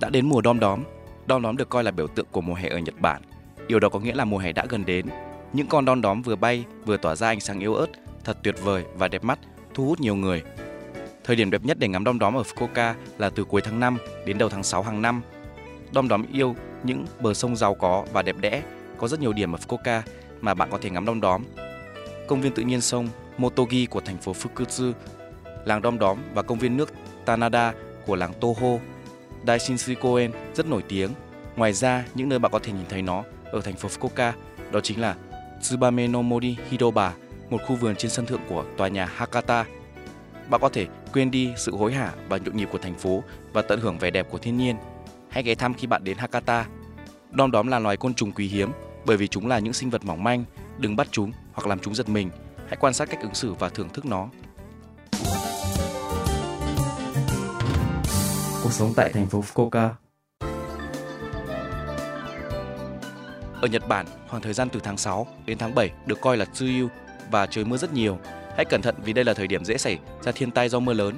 Đã đến mùa đom đóm, đom đóm được coi là biểu tượng của mùa hè ở Nhật Bản. Điều đó có nghĩa là mùa hè đã gần đến. Những con đom đóm vừa bay vừa tỏa ra ánh sáng yếu ớt, thật tuyệt vời và đẹp mắt, thu hút nhiều người. Thời điểm đẹp nhất để ngắm đom đóm ở Fukuoka là từ cuối tháng 5 đến đầu tháng 6 hàng năm. Đom đóm yêu những bờ sông giàu có và đẹp đẽ, có rất nhiều điểm ở Fukuoka mà bạn có thể ngắm đom đóm. Công viên tự nhiên sông Motogi của thành phố Fukutsu, làng đom đóm và công viên nước Tanada của làng Toho Daishinshi Koen rất nổi tiếng. Ngoài ra, những nơi bạn có thể nhìn thấy nó ở thành phố Fukuoka đó chính là Tsubame no Mori Hidoba, một khu vườn trên sân thượng của tòa nhà Hakata. Bạn có thể quên đi sự hối hả và nhộn nhịp của thành phố và tận hưởng vẻ đẹp của thiên nhiên. Hãy ghé thăm khi bạn đến Hakata. Đom đóm là loài côn trùng quý hiếm bởi vì chúng là những sinh vật mỏng manh, đừng bắt chúng hoặc làm chúng giật mình. Hãy quan sát cách ứng xử và thưởng thức nó. Cuộc sống tại thành phố Fukuoka. Ở Nhật Bản, khoảng thời gian từ tháng 6 đến tháng 7 được coi là Tsuyu và trời mưa rất nhiều. Hãy cẩn thận vì đây là thời điểm dễ xảy ra thiên tai do mưa lớn.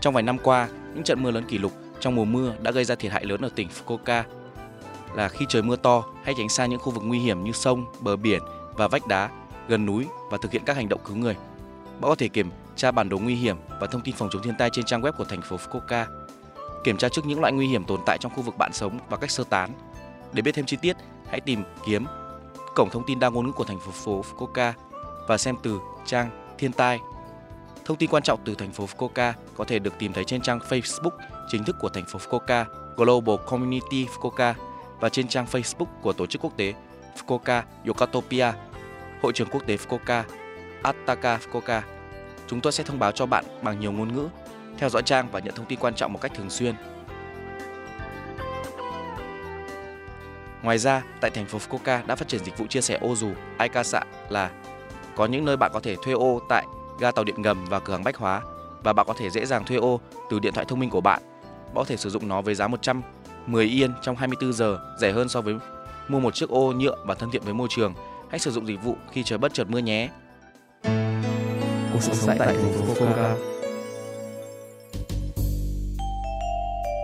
Trong vài năm qua, những trận mưa lớn kỷ lục trong mùa mưa đã gây ra thiệt hại lớn ở tỉnh Fukuoka. Là khi trời mưa to, hãy tránh xa những khu vực nguy hiểm như sông, bờ biển và vách đá gần núi và thực hiện các hành động cứu người. Bạn có thể kiểm tra bản đồ nguy hiểm và thông tin phòng chống thiên tai trên trang web của thành phố Fukuoka kiểm tra trước những loại nguy hiểm tồn tại trong khu vực bạn sống và cách sơ tán. Để biết thêm chi tiết, hãy tìm kiếm cổng thông tin đa ngôn ngữ của thành phố Fukuoka và xem từ trang thiên tai. Thông tin quan trọng từ thành phố Fukuoka có thể được tìm thấy trên trang Facebook chính thức của thành phố Fukuoka Global Community Fukuoka và trên trang Facebook của tổ chức quốc tế Fukuoka Yokatopia, Hội trường quốc tế Fukuoka, Ataka Fukuoka. Chúng tôi sẽ thông báo cho bạn bằng nhiều ngôn ngữ theo dõi trang và nhận thông tin quan trọng một cách thường xuyên. Ngoài ra, tại thành phố Fukuoka đã phát triển dịch vụ chia sẻ ô dù Aikasa là có những nơi bạn có thể thuê ô tại ga tàu điện ngầm và cửa hàng bách hóa và bạn có thể dễ dàng thuê ô từ điện thoại thông minh của bạn. Bạn có thể sử dụng nó với giá 110 yên trong 24 giờ, rẻ hơn so với mua một chiếc ô nhựa và thân thiện với môi trường. Hãy sử dụng dịch vụ khi trời bất chợt mưa nhé. Cuộc sống tại thành phố Fukuoka.